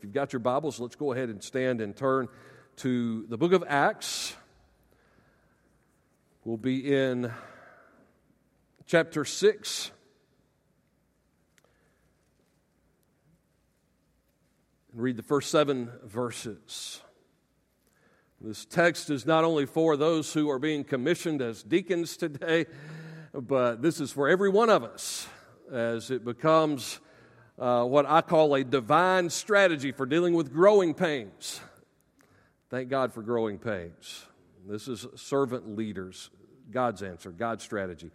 if you've got your Bibles, let's go ahead and stand and turn to the book of Acts. We'll be in chapter 6. And read the first seven verses. This text is not only for those who are being commissioned as deacons today, but this is for every one of us as it becomes uh, what I call a divine strategy for dealing with growing pains. Thank God for growing pains. This is servant leaders, God's answer, God's strategy.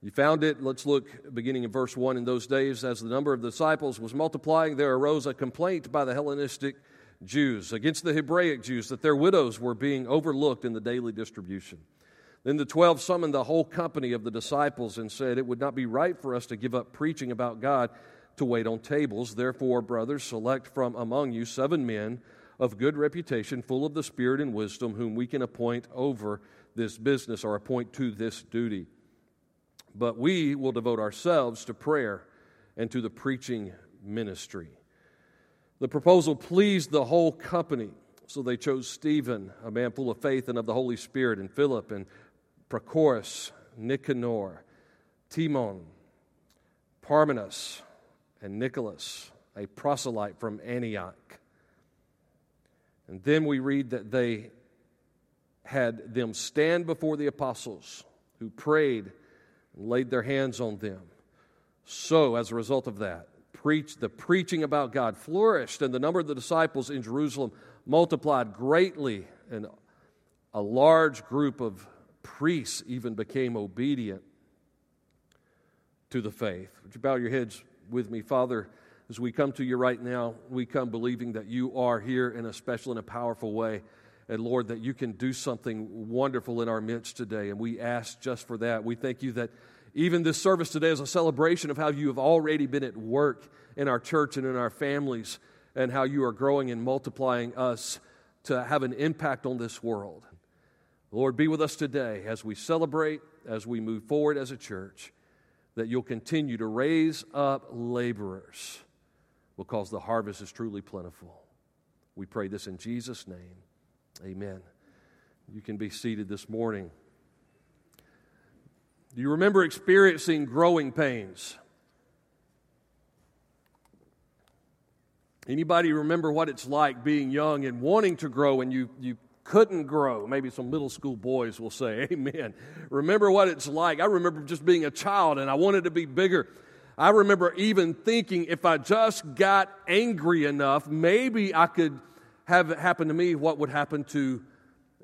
You found it. Let's look beginning in verse 1. In those days, as the number of disciples was multiplying, there arose a complaint by the Hellenistic Jews against the Hebraic Jews that their widows were being overlooked in the daily distribution. Then the twelve summoned the whole company of the disciples and said, It would not be right for us to give up preaching about God to wait on tables. Therefore, brothers, select from among you seven men of good reputation, full of the Spirit and wisdom, whom we can appoint over this business or appoint to this duty. But we will devote ourselves to prayer and to the preaching ministry. The proposal pleased the whole company, so they chose Stephen, a man full of faith and of the Holy Spirit, and Philip, and Prochorus, Nicanor, Timon, Parmenas, and Nicholas, a proselyte from Antioch. And then we read that they had them stand before the apostles who prayed and laid their hands on them. So, as a result of that, preach, the preaching about God flourished, and the number of the disciples in Jerusalem multiplied greatly, and a large group of priests even became obedient to the faith. Would you bow your heads with me, Father? As we come to you right now, we come believing that you are here in a special and a powerful way. And Lord, that you can do something wonderful in our midst today. And we ask just for that. We thank you that even this service today is a celebration of how you have already been at work in our church and in our families, and how you are growing and multiplying us to have an impact on this world. Lord, be with us today as we celebrate, as we move forward as a church, that you'll continue to raise up laborers because the harvest is truly plentiful. We pray this in Jesus' name. Amen. You can be seated this morning. Do you remember experiencing growing pains? Anybody remember what it's like being young and wanting to grow and you, you couldn't grow? Maybe some middle school boys will say, Amen. Remember what it's like. I remember just being a child and I wanted to be bigger. I remember even thinking if I just got angry enough, maybe I could have it happen to me what would happen to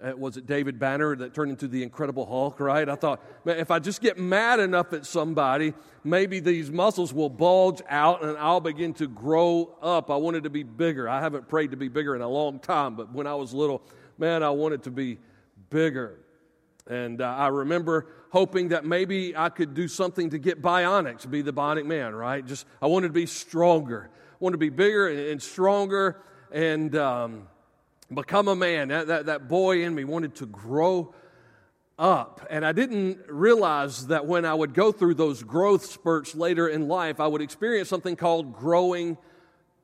uh, was it David Banner that turned into the Incredible Hulk, right? I thought, man, if I just get mad enough at somebody, maybe these muscles will bulge out and I'll begin to grow up. I wanted to be bigger. I haven't prayed to be bigger in a long time, but when I was little, man, I wanted to be bigger. And uh, I remember hoping that maybe I could do something to get bionics, be the bionic man, right? Just, I wanted to be stronger. I wanted to be bigger and, and stronger. And, um, become a man. That, that, that boy in me wanted to grow up. And I didn't realize that when I would go through those growth spurts later in life, I would experience something called growing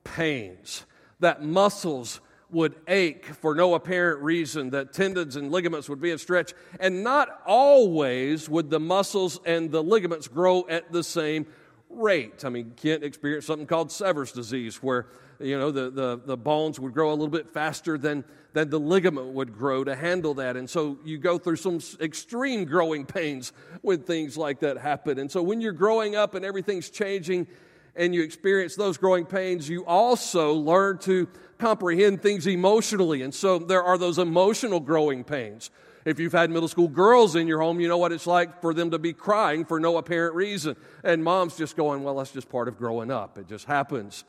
pains. That muscles would ache for no apparent reason, that tendons and ligaments would be in stretch, and not always would the muscles and the ligaments grow at the same rate. I mean, Kent experienced something called Sever's disease, where you know, the, the, the bones would grow a little bit faster than, than the ligament would grow to handle that. And so you go through some extreme growing pains when things like that happen. And so when you're growing up and everything's changing and you experience those growing pains, you also learn to comprehend things emotionally. And so there are those emotional growing pains. If you've had middle school girls in your home, you know what it's like for them to be crying for no apparent reason. And mom's just going, well, that's just part of growing up. It just happens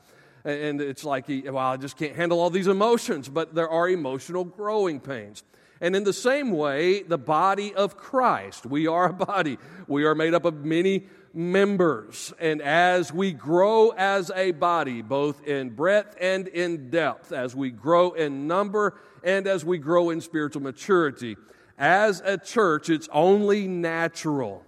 and it's like, well, I just can't handle all these emotions, but there are emotional growing pains. And in the same way, the body of Christ, we are a body. We are made up of many members. And as we grow as a body, both in breadth and in depth, as we grow in number and as we grow in spiritual maturity, as a church, it's only natural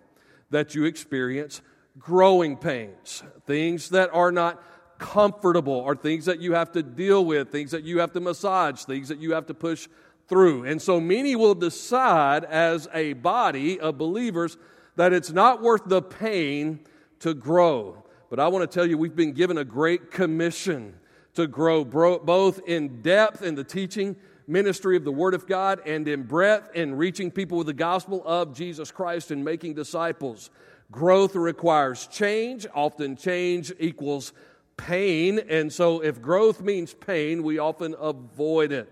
that you experience growing pains, things that are not comfortable, are things that you have to deal with, things that you have to massage, things that you have to push through. And so many will decide as a body of believers that it's not worth the pain to grow. But I want to tell you, we've been given a great commission to grow both in depth in the teaching ministry of the Word of God and in breadth in reaching people with the gospel of Jesus Christ and making disciples. Growth requires change. Often change equals pain. And so if growth means pain, we often avoid it.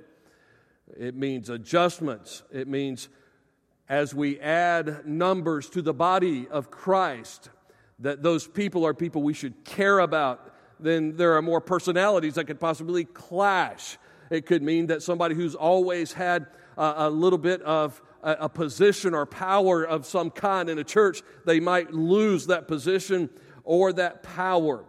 It means adjustments. It means as we add numbers to the body of Christ, that those people are people we should care about, then there are more personalities that could possibly clash. It could mean that somebody who's always had a, a little bit of a, a position or power of some kind in a church, they might lose that position or that power.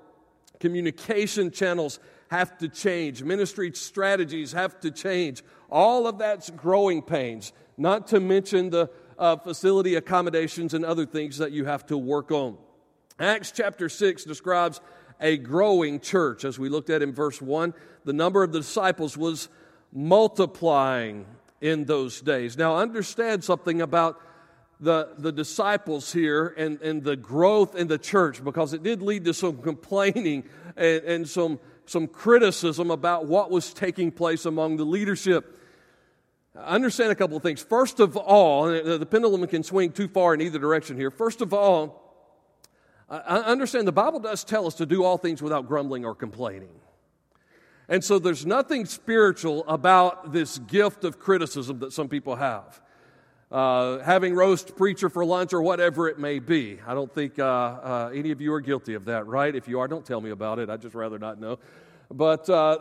Communication channels have to change, ministry strategies have to change. All of that's growing pains, not to mention the uh, facility accommodations and other things that you have to work on. Acts chapter 6 describes a growing church. As we looked at in verse 1, the number of the disciples was multiplying in those days. Now, understand something about the, the disciples here and, and the growth in the church because it did lead to some complaining and, and some, some criticism about what was taking place among the leadership. Understand a couple of things. First of all, the pendulum can swing too far in either direction here. First of all, I understand the Bible does tell us to do all things without grumbling or complaining. And so there's nothing spiritual about this gift of criticism that some people have. Uh, having roast preacher for lunch or whatever it may be. I don't think uh, uh, any of you are guilty of that, right? If you are, don't tell me about it. I'd just rather not know. But uh,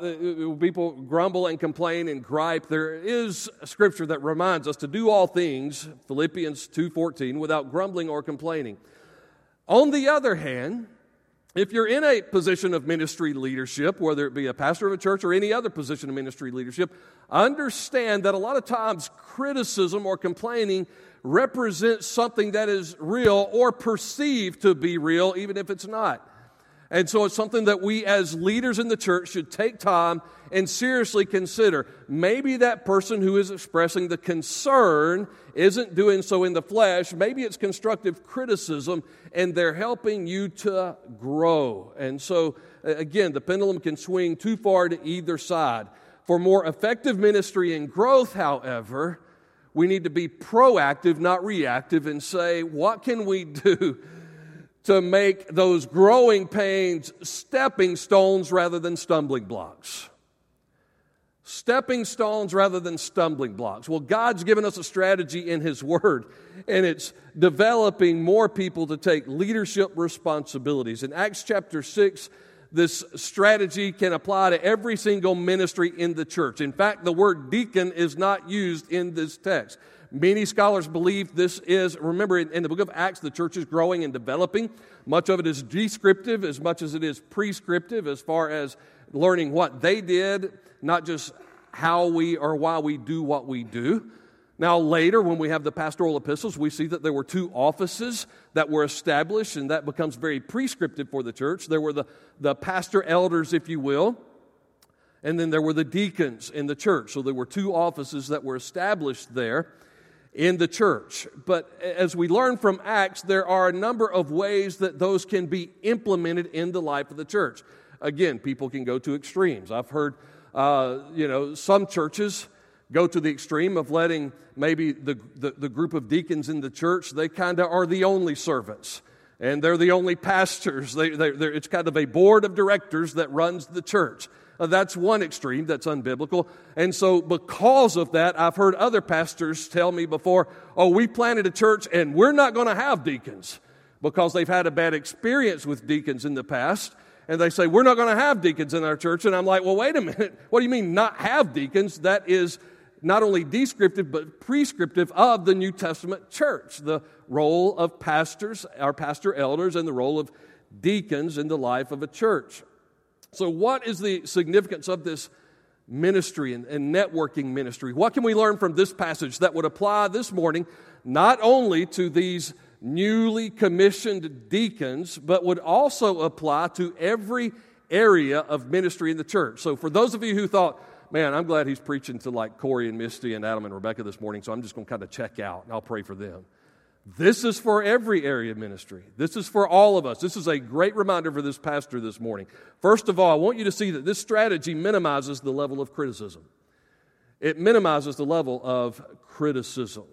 people grumble and complain and gripe. There is scripture that reminds us to do all things, Philippians 2.14, without grumbling or complaining. On the other hand, if you're in a position of ministry leadership, whether it be a pastor of a church or any other position of ministry leadership, understand that a lot of times criticism or complaining represents something that is real or perceived to be real, even if it's not. And so it's something that we as leaders in the church should take time and seriously consider. Maybe that person who is expressing the concern isn't doing so in the flesh. Maybe it's constructive criticism and they're helping you to grow. And so, again, the pendulum can swing too far to either side. For more effective ministry and growth, however, we need to be proactive, not reactive, and say, what can we do to make those growing pains stepping stones rather than stumbling blocks. Stepping stones rather than stumbling blocks. Well, God's given us a strategy in His Word, and it's developing more people to take leadership responsibilities. In Acts chapter 6, this strategy can apply to every single ministry in the church. In fact, the word deacon is not used in this text. Many scholars believe this is, remember, in, the book of Acts, the church is growing and developing. Much of it is descriptive as much as it is prescriptive as far as learning what they did, not just how we or why we do what we do. Now, later, when we have the pastoral epistles, we see that there were two offices that were established, and that becomes very prescriptive for the church. There were the, the pastor elders, if you will, and then there were the deacons in the church. So there were two offices that were established there in the church. But as we learn from Acts, there are a number of ways that those can be implemented in the life of the church. Again, people can go to extremes. I've heard, uh, you know, some churches go to the extreme of letting maybe the, the, the group of deacons in the church, they kind of are the only servants. And they're the only pastors. They, they, it's kind of a board of directors that runs the church. Uh, that's one extreme that's unbiblical. And so, because of that, I've heard other pastors tell me before, oh, we planted a church and we're not going to have deacons because they've had a bad experience with deacons in the past. And they say, we're not going to have deacons in our church. And I'm like, well, wait a minute. What do you mean not have deacons? That is not only descriptive, but prescriptive of the New Testament church. The role of pastors, our pastor elders, and the role of deacons in the life of a church. So, what is the significance of this ministry and, and, networking ministry? What can we learn from this passage that would apply this morning not only to these newly commissioned deacons, but would also apply to every area of ministry in the church. So, for those of you who thought, man, I'm glad he's preaching to like Corey and Misty and Adam and Rebecca this morning, so I'm just going to kind of check out and I'll pray for them. This is for every area of ministry. This is for all of us. This is a great reminder for this pastor this morning. First of all, I want you to see that this strategy minimizes the level of criticism. It minimizes the level of criticism.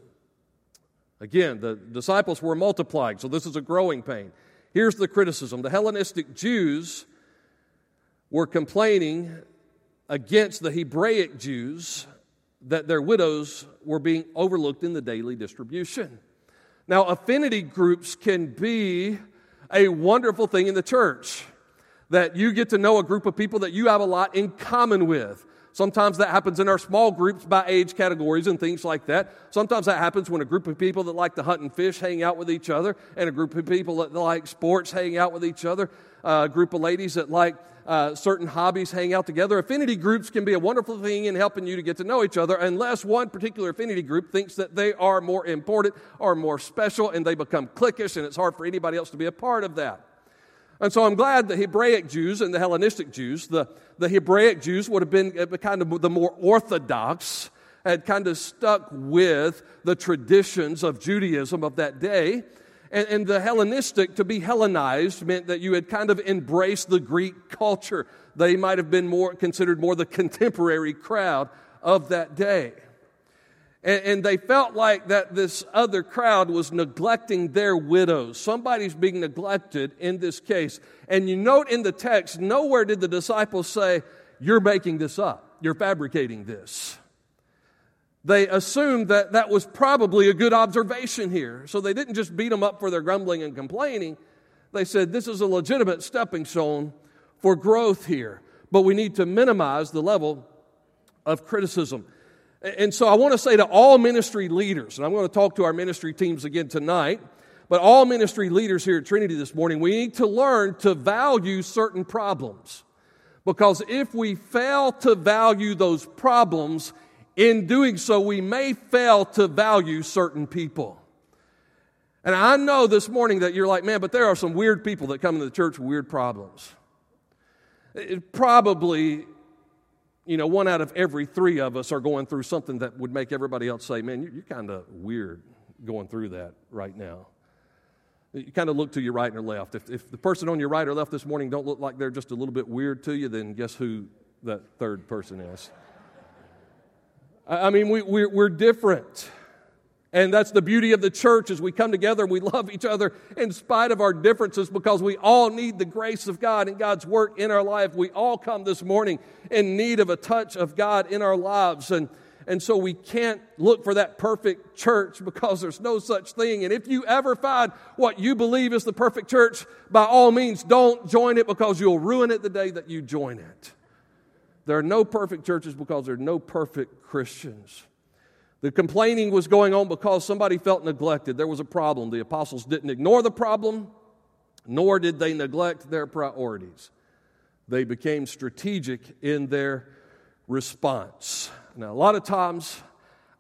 Again, the disciples were multiplying, so this is a growing pain. Here's the criticism the Hellenistic Jews were complaining against the Hebraic Jews that their widows were being overlooked in the daily distribution. Now, affinity groups can be a wonderful thing in the church that you get to know a group of people that you have a lot in common with. Sometimes that happens in our small groups by age categories and things like that. Sometimes that happens when a group of people that like to hunt and fish hang out with each other, and a group of people that like sports hang out with each other, uh, a group of ladies that like uh, certain hobbies hang out together. Affinity groups can be a wonderful thing in helping you to get to know each other, unless one particular affinity group thinks that they are more important or more special and they become cliquish, and it's hard for anybody else to be a part of that. And so I'm glad the Hebraic Jews and the Hellenistic Jews, the, the Hebraic Jews would have been uh, kind of the more orthodox, had kind of stuck with the traditions of Judaism of that day. And, and, the Hellenistic, to be Hellenized, meant that you had kind of embraced the Greek culture. They might have been more considered more the contemporary crowd of that day. And, and they felt like that this other crowd was neglecting their widows. Somebody's being neglected in this case. And you note in the text, nowhere did the disciples say, You're making this up, you're fabricating this. They assumed that that was probably a good observation here. So they didn't just beat them up for their grumbling and complaining. They said, This is a legitimate stepping stone for growth here. But we need to minimize the level of criticism. And so I want to say to all ministry leaders, and I'm going to talk to our ministry teams again tonight, but all ministry leaders here at Trinity this morning, we need to learn to value certain problems. Because if we fail to value those problems, in doing so, we may fail to value certain people. And I know this morning that you're like, man, but there are some weird people that come into the church with weird problems. It probably you know, one out of every three of us are going through something that would make everybody else say, man, you're, kind of weird going through that right now. You kind of look to your right and your left. If, if the person on your right or left this morning don't look like they're just a little bit weird to you, then guess who that third person is? I mean, we, we're, we're different. And that's the beauty of the church as we come together and we love each other in spite of our differences because we all need the grace of God and God's work in our life. We all come this morning in need of a touch of God in our lives. And, and so we can't look for that perfect church because there's no such thing. And if you ever find what you believe is the perfect church, by all means, don't join it because you'll ruin it the day that you join it. There are no perfect churches because there are no perfect Christians. The complaining was going on because somebody felt neglected. There was a problem. The apostles didn't ignore the problem, nor did they neglect their priorities. They became strategic in their response. Now, a lot of times,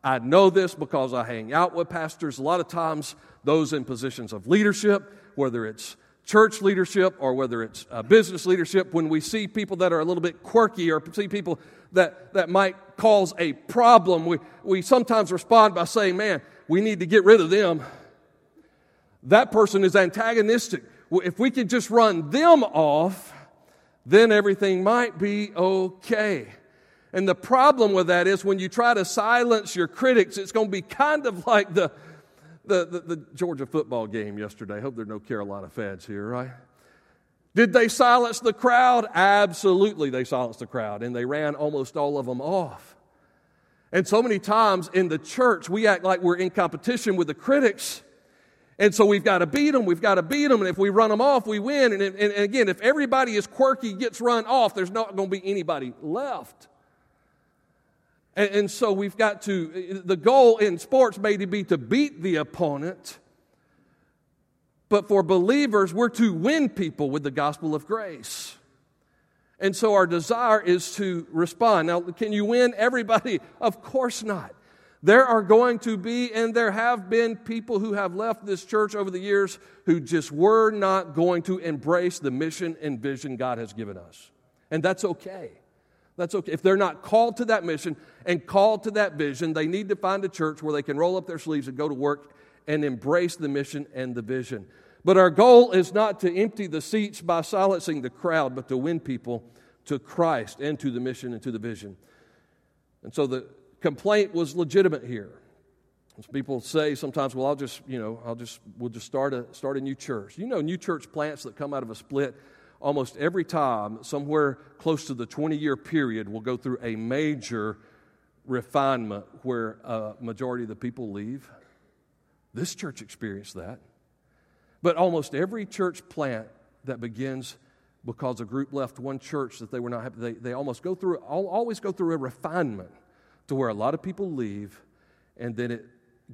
I know this because I hang out with pastors. A lot of times, those in positions of leadership, whether it's church leadership or whether it's uh, business leadership, when we see people that are a little bit quirky or see people that, that might cause a problem, we, we sometimes respond by saying, man, we need to get rid of them. That person is antagonistic. If we could just run them off, then everything might be okay. And the problem with that is when you try to silence your critics, it's going to be kind of like the, the, the, the Georgia football game yesterday. I hope there are no Carolina fans here, right? Did they silence the crowd? Absolutely, they silenced the crowd, and they ran almost all of them off. And so many times in the church, we act like we're in competition with the critics. And so we've got to beat them, we've got to beat them, and if we run them off, we win. And, and, and again, if everybody is quirky, gets run off, there's not going to be anybody left. And, and so we've got to, the goal in sports may be to beat the opponent, but for believers, we're to win people with the gospel of grace. And so our desire is to respond. Now, can you win everybody? Of course not. There are going to be, and there have been people who have left this church over the years who just were not going to embrace the mission and vision God has given us. And that's okay. That's okay. If they're not called to that mission and called to that vision, they need to find a church where they can roll up their sleeves and go to work and embrace the mission and the vision. But our goal is not to empty the seats by silencing the crowd, but to win people to Christ and to the mission and to the vision. And so the complaint was legitimate here. As people say sometimes, well, I'll just, you know, I'll just, we'll just start a, start a new church. You know, new church plants that come out of a split, almost every time, somewhere close to the 20 year period, will go through a major refinement where a majority of the people leave. This church experienced that. But almost every church plant that begins because a group left one church that they were not happy, they, they almost go through, always go through a refinement to where a lot of people leave and then it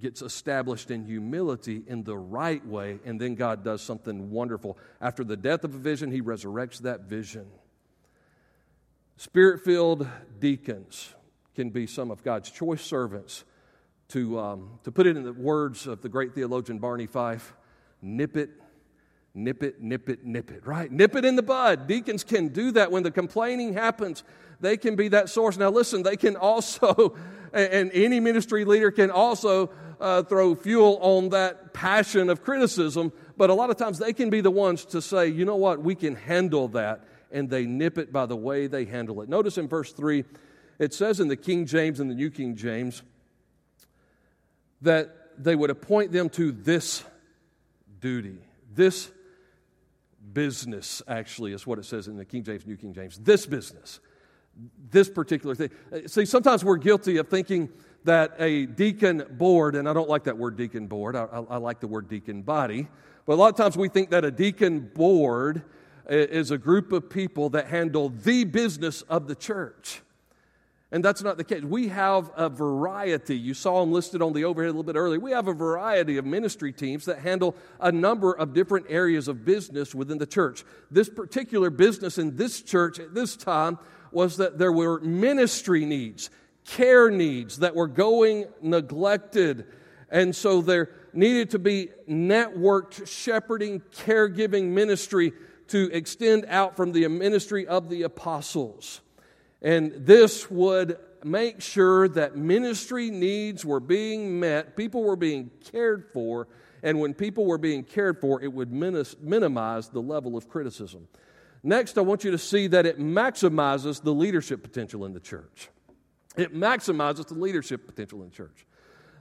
gets established in humility in the right way, and then God does something wonderful. After the death of a vision, He resurrects that vision. Spirit filled deacons can be some of God's choice servants. To, um, to put it in the words of the great theologian Barney Fife, nip it, nip it, nip it, nip it, right? Nip it in the bud. Deacons can do that when the complaining happens. They can be that source. Now, listen, they can also, and any ministry leader can also uh, throw fuel on that passion of criticism, but a lot of times they can be the ones to say, you know what, we can handle that, and they nip it by the way they handle it. Notice in verse 3, it says in the King James and the New King James that they would appoint them to this duty, this business, actually, is what it says in the King James, New King James. This business, this particular thing. See, sometimes we're guilty of thinking that a deacon board, and I don't like that word deacon board, I, I, I like the word deacon body, but a lot of times we think that a deacon board is a group of people that handle the business of the church. And that's not the case. We have a variety. You saw them listed on the overhead a little bit earlier. We have a variety of ministry teams that handle a number of different areas of business within the church. This particular business in this church at this time was that there were ministry needs care needs that were going neglected. And so there needed to be networked shepherding, caregiving ministry to extend out from the ministry of the apostles. And this would make sure that ministry needs were being met, people were being cared for, and when people were being cared for, it would minimize the level of criticism. Next, I want you to see that it maximizes the leadership potential in the church. It maximizes the leadership potential in the church.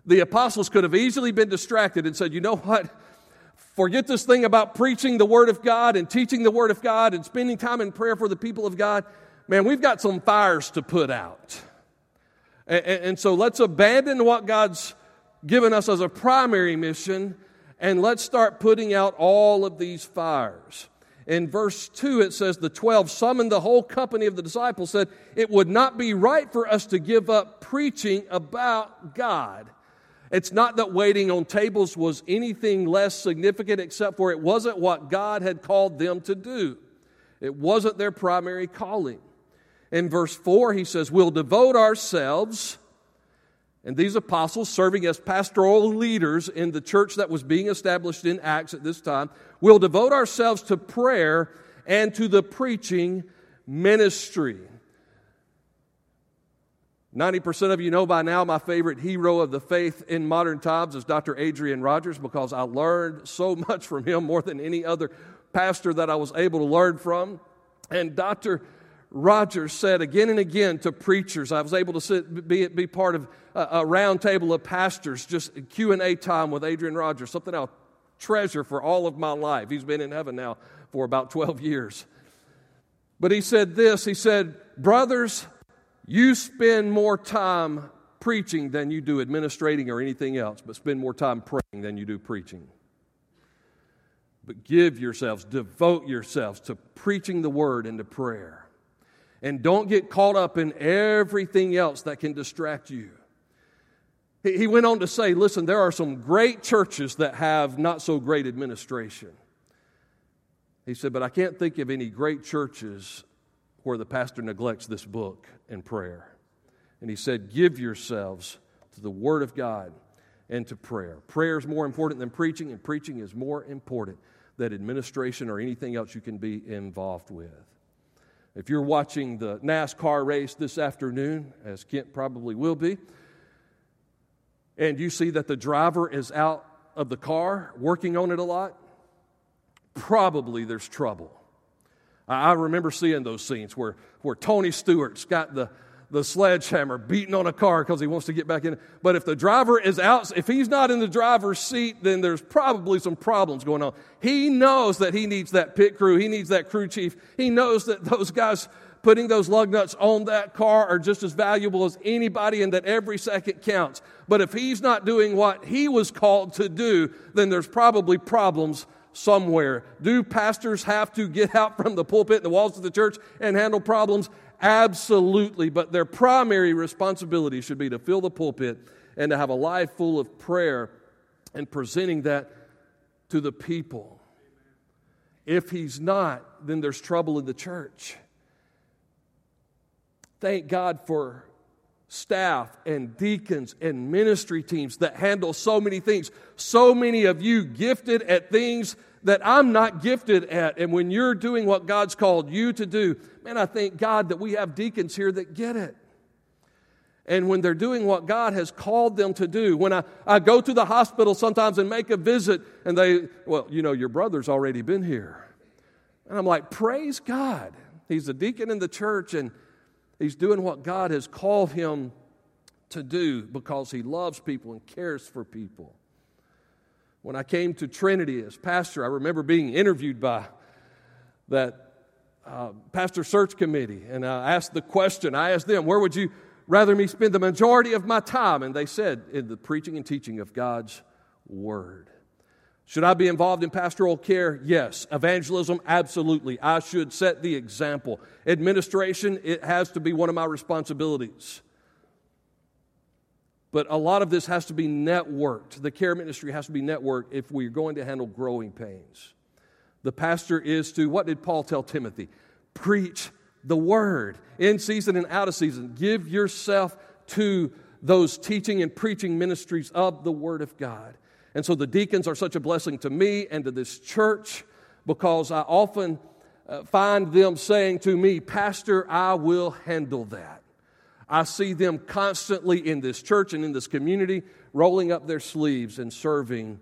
The apostles could have easily been distracted and said, you know what? Forget this thing about preaching the Word of God and teaching the Word of God and spending time in prayer for the people of God. Man, we've got some fires to put out. And, and so let's abandon what God's given us as a primary mission and let's start putting out all of these fires. In verse 2, it says, The twelve summoned the whole company of the disciples, said, It would not be right for us to give up preaching about God. It's not that waiting on tables was anything less significant, except for it wasn't what God had called them to do. It wasn't their primary calling. In verse 4, he says, We'll devote ourselves and these apostles, serving as pastoral leaders in the church that was being established in Acts at this time, will devote ourselves to prayer and to the preaching ministry. 90% of you know by now my favorite hero of the faith in modern times is Dr. Adrian Rogers because I learned so much from him more than any other pastor that I was able to learn from. And Dr. Rogers said again and again to preachers, I was able to sit, be, be part of a, a round table of pastors, just Q&A time with Adrian Rogers, something I'll treasure for all of my life. He's been in heaven now for about 12 years. But he said this, he said, brothers, you spend more time preaching than you do administrating or anything else, but spend more time praying than you do preaching. But give yourselves, devote yourselves to preaching the word and to prayer. And don't get caught up in everything else that can distract you. He went on to say, listen, there are some great churches that have not so great administration. He said, but I can't think of any great churches where the pastor neglects this book and prayer. And he said, give yourselves to the Word of God and to prayer. Prayer is more important than preaching, and preaching is more important than administration or anything else you can be involved with. If you're watching the NASCAR race this afternoon, as Kent probably will be, and you see that the driver is out of the car working on it a lot, probably there's trouble. I remember seeing those scenes where, where Tony Stewart's got the, the sledgehammer beating on a car because he wants to get back in. But if the driver is out, if he's not in the driver's seat, then there's probably some problems going on. He knows that he needs that pit crew, he needs that crew chief. He knows that those guys putting those lug nuts on that car are just as valuable as anybody and that every second counts. But if he's not doing what he was called to do, then there's probably problems somewhere. Do pastors have to get out from the pulpit and the walls of the church and handle problems? Absolutely. But their primary responsibility should be to fill the pulpit and to have a life full of prayer and presenting that to the people. If he's not, then there's trouble in the church. Thank God for staff and deacons and ministry teams that handle so many things. So many of you gifted at things that I'm not gifted at. And when you're doing what God's called you to do, man, I thank God that we have deacons here that get it. And when they're doing what God has called them to do, when I, I go to the hospital sometimes and make a visit, and they, well, you know, your brother's already been here. And I'm like, praise God. He's a deacon in the church, and He's doing what God has called him to do because he loves people and cares for people. When I came to Trinity as pastor, I remember being interviewed by that uh, pastor search committee, and I asked the question I asked them, Where would you rather me spend the majority of my time? And they said, In the preaching and teaching of God's Word. Should I be involved in pastoral care? Yes. Evangelism? Absolutely. I should set the example. Administration? It has to be one of my responsibilities. But a lot of this has to be networked. The care ministry has to be networked if we're going to handle growing pains. The pastor is to, what did Paul tell Timothy? Preach the word in season and out of season. Give yourself to those teaching and preaching ministries of the word of God. And so the deacons are such a blessing to me and to this church because I often uh, find them saying to me, Pastor, I will handle that. I see them constantly in this church and in this community rolling up their sleeves and serving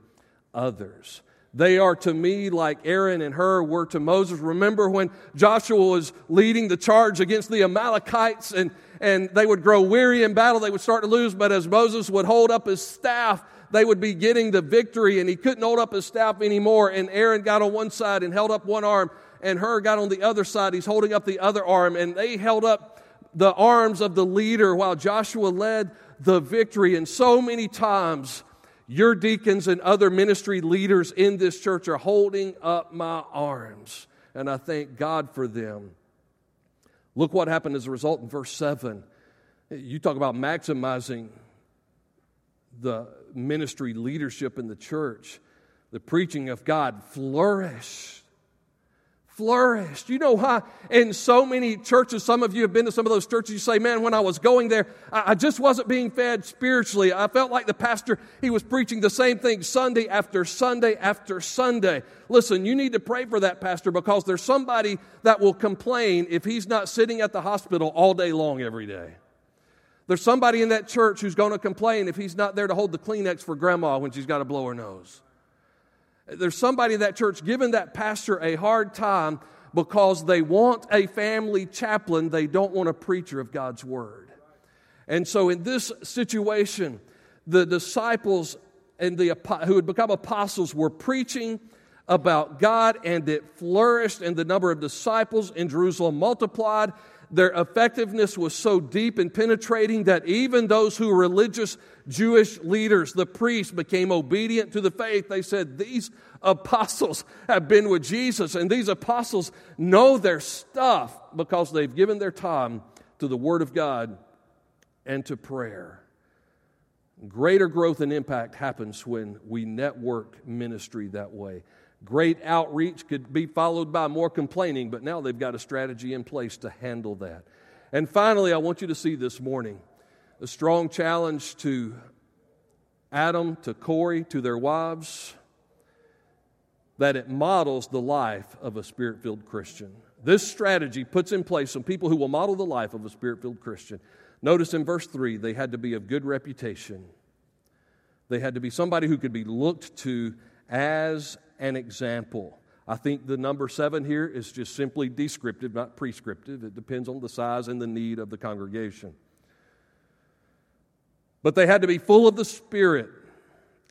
others. They are to me like Aaron and Hur were to Moses. Remember when Joshua was leading the charge against the Amalekites and, and they would grow weary in battle, they would start to lose, but as Moses would hold up his staff, they would be getting the victory, and he couldn't hold up his staff anymore. And Aaron got on one side and held up one arm, and Hur got on the other side. He's holding up the other arm, and they held up the arms of the leader while Joshua led the victory. And so many times, your deacons and other ministry leaders in this church are holding up my arms, and I thank God for them. Look what happened as a result in verse 7. You talk about maximizing the ministry leadership in the church, the preaching of God flourished. Flourished. You know why? In so many churches, some of you have been to some of those churches, you say, Man, when I was going there, I, just wasn't being fed spiritually. I felt like the pastor, he was preaching the same thing Sunday after Sunday after Sunday. Listen, you need to pray for that pastor because there's somebody that will complain if he's not sitting at the hospital all day long every day. There's somebody in that church who's going to complain if he's not there to hold the Kleenex for grandma when she's got to blow her nose. There's somebody in that church giving that pastor a hard time because they want a family chaplain, they don't want a preacher of God's word. And so, in this situation, the disciples and the who had become apostles were preaching about God, and it flourished, and the number of disciples in Jerusalem multiplied, their effectiveness was so deep and penetrating that even those who religious Jewish leaders, the priests, became obedient to the faith. They said, These apostles have been with Jesus, and these apostles know their stuff because they've given their time to the Word of God and to prayer. Greater growth and impact happens when we network ministry that way. Great outreach could be followed by more complaining, but now they've got a strategy in place to handle that. And finally, I want you to see this morning a strong challenge to Adam, to Corey, to their wives, that it models the life of a spirit filled Christian. This strategy puts in place some people who will model the life of a spirit filled Christian. Notice in verse 3, they had to be of good reputation. They had to be somebody who could be looked to as an example. I think the number seven here is just simply descriptive, not prescriptive. It depends on the size and the need of the congregation. But they had to be full of the Spirit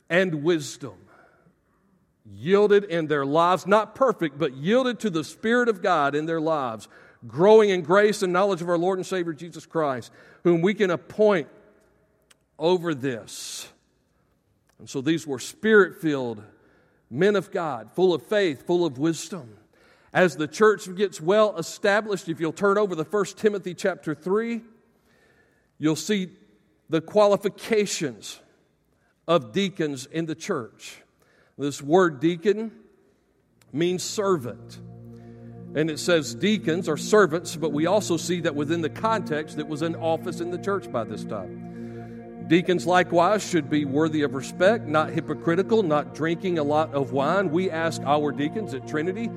and wisdom, yielded in their lives, not perfect, but yielded to the Spirit of God in their lives, growing in grace and knowledge of our Lord and Savior Jesus Christ, whom we can appoint over this. And so these were spirit filled men of God, full of faith, full of wisdom. As the church gets well established, if you'll turn over to 1 Timothy chapter 3, you'll see the qualifications of deacons in the church. This word deacon means servant. And it says deacons are servants, but we also see that within the context, it was an office in the church by this time. Deacons, likewise, should be worthy of respect, not hypocritical, not drinking a lot of wine. We ask our deacons at Trinity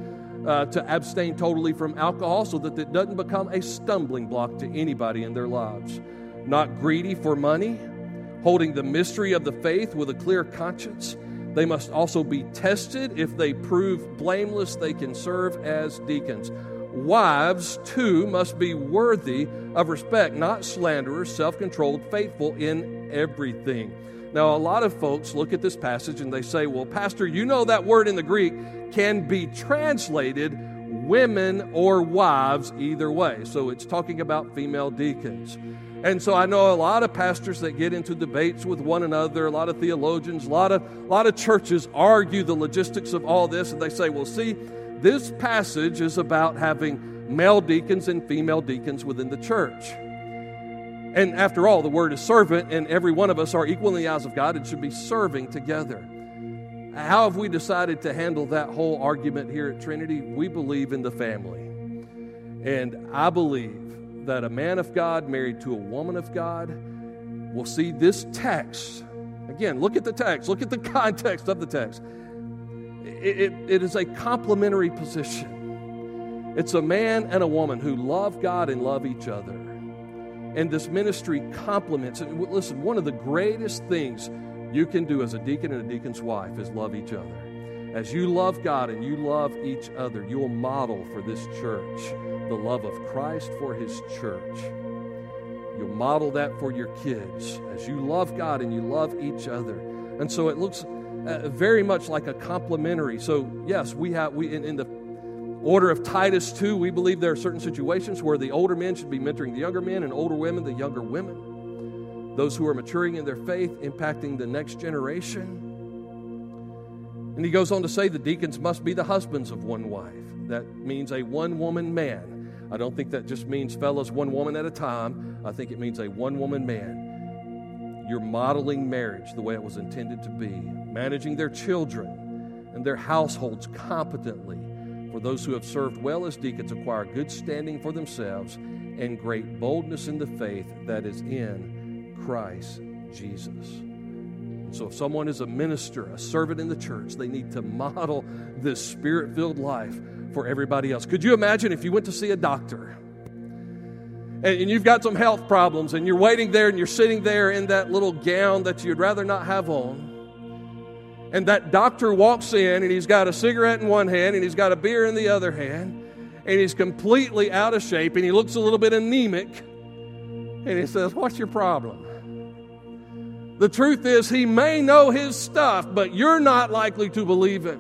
uh, to abstain totally from alcohol so that it doesn't become a stumbling block to anybody in their lives. Not greedy for money, holding the mystery of the faith with a clear conscience. They must also be tested. If they prove blameless, they can serve as deacons. Wives, too, must be worthy of respect, not slanderers, self controlled, faithful in everything. Now, a lot of folks look at this passage and they say, Well, Pastor, you know that word in the Greek can be translated women or wives either way. So it's talking about female deacons. And so I know a lot of pastors that get into debates with one another, a lot of theologians, a lot of, a lot of churches argue the logistics of all this, and they say, well, see, this passage is about having male deacons and female deacons within the church. And after all, the word is servant, and every one of us are equal in the eyes of God and should be serving together. How have we decided to handle that whole argument here at Trinity? We believe in the family. And I believe that a man of God married to a woman of God will see this text. Again, look at the text, look at the context of the text it, it, is a complementary position. It's a man and a woman who love God and love each other. And this ministry complements it. Listen, one of the greatest things you can do as a deacon and a deacon's wife is love each other. As you love God and you love each other, you will model for this church the love of Christ for his church. You'll model that for your kids as you love God and you love each other. And so it looks uh, very much like a complementary. So, yes, we have, we, in, in the order of Titus 2, we believe there are certain situations where the older men should be mentoring the younger men and older women the younger women. Those who are maturing in their faith, impacting the next generation. And he goes on to say the deacons must be the husbands of one wife. That means a one woman man. I don't think that just means fellas one woman at a time. I think it means a one woman man. You're modeling marriage the way it was intended to be, managing their children and their households competently. For those who have served well as deacons acquire good standing for themselves and great boldness in the faith that is in Christ Jesus. So, if someone is a minister, a servant in the church, they need to model this spirit filled life for everybody else. Could you imagine if you went to see a doctor? And you've got some health problems and you're waiting there and you're sitting there in that little gown that you'd rather not have on. And that doctor walks in and he's got a cigarette in one hand and he's got a beer in the other hand and he's completely out of shape and he looks a little bit anemic. And he says, What's your problem? The truth is, he may know his stuff, but you're not likely to believe it.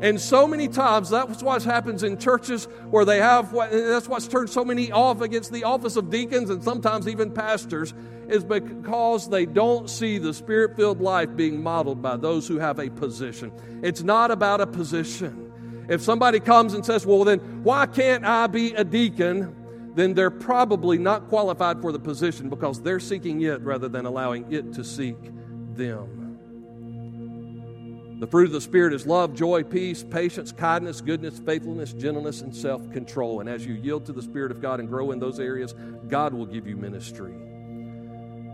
And so many times, that's what happens in churches where they have, that's what's turned so many off against the office of deacons and sometimes even pastors, is because they don't see the spirit filled life being modeled by those who have a position. It's not about a position. If somebody comes and says, well, then why can't I be a deacon? Then they're probably not qualified for the position because they're seeking it rather than allowing it to seek them. The fruit of the Spirit is love, joy, peace, patience, kindness, goodness, faithfulness, gentleness, and self control. And as you yield to the Spirit of God and grow in those areas, God will give you ministry.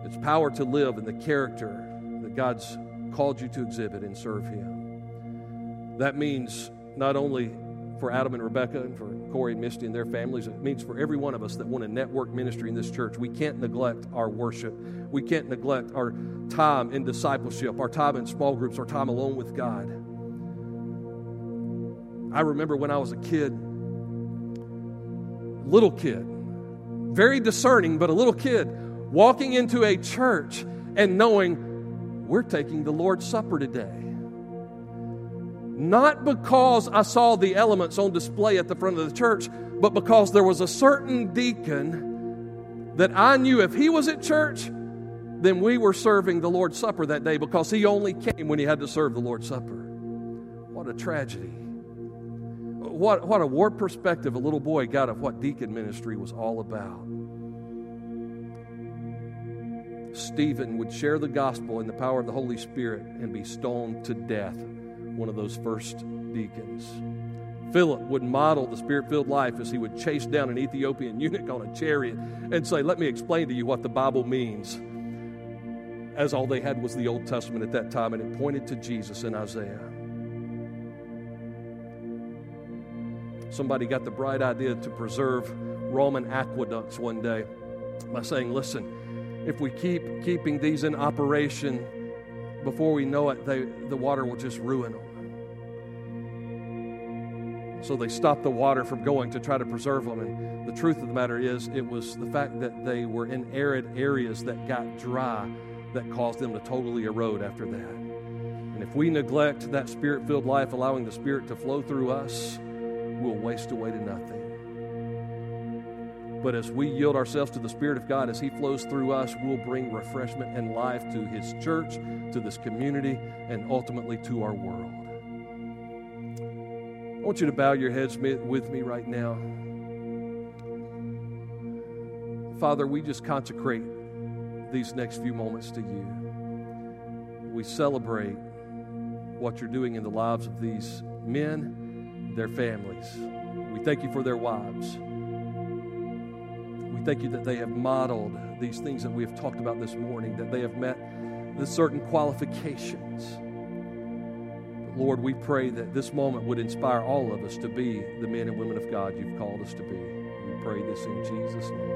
It's power to live in the character that God's called you to exhibit and serve Him. That means not only for Adam and Rebecca and for Corey and Misty and their families. It means for every one of us that want to network ministry in this church, we can't neglect our worship. We can't neglect our time in discipleship, our time in small groups, our time alone with God. I remember when I was a kid, little kid, very discerning, but a little kid, walking into a church and knowing we're taking the Lord's Supper today. Not because I saw the elements on display at the front of the church, but because there was a certain deacon that I knew if he was at church, then we were serving the Lord's Supper that day because he only came when he had to serve the Lord's Supper. What a tragedy. What, what a warped perspective a little boy got of what deacon ministry was all about. Stephen would share the gospel in the power of the Holy Spirit and be stoned to death one of those first deacons. Philip would model the spirit filled life as he would chase down an Ethiopian eunuch on a chariot and say, Let me explain to you what the Bible means. As all they had was the Old Testament at that time, and it pointed to Jesus in Isaiah. Somebody got the bright idea to preserve Roman aqueducts one day by saying, Listen, if we keep keeping these in operation, before we know it, they, the water will just ruin them. So they stopped the water from going to try to preserve them. And the truth of the matter is, it was the fact that they were in arid areas that got dry that caused them to totally erode after that. And if we neglect that spirit filled life, allowing the Spirit to flow through us, we'll waste away to nothing. But as we yield ourselves to the Spirit of God, as He flows through us, we'll bring refreshment and life to His church, to this community, and ultimately to our world. I want you to bow your heads with me right now. Father, we just consecrate these next few moments to you. We celebrate what you're doing in the lives of these men, their families. We thank you for their wives. We thank you that they have modeled these things that we have talked about this morning, that they have met the certain qualifications. Lord, we pray that this moment would inspire all of us to be the men and women of God you've called us to be. We pray this in Jesus' name.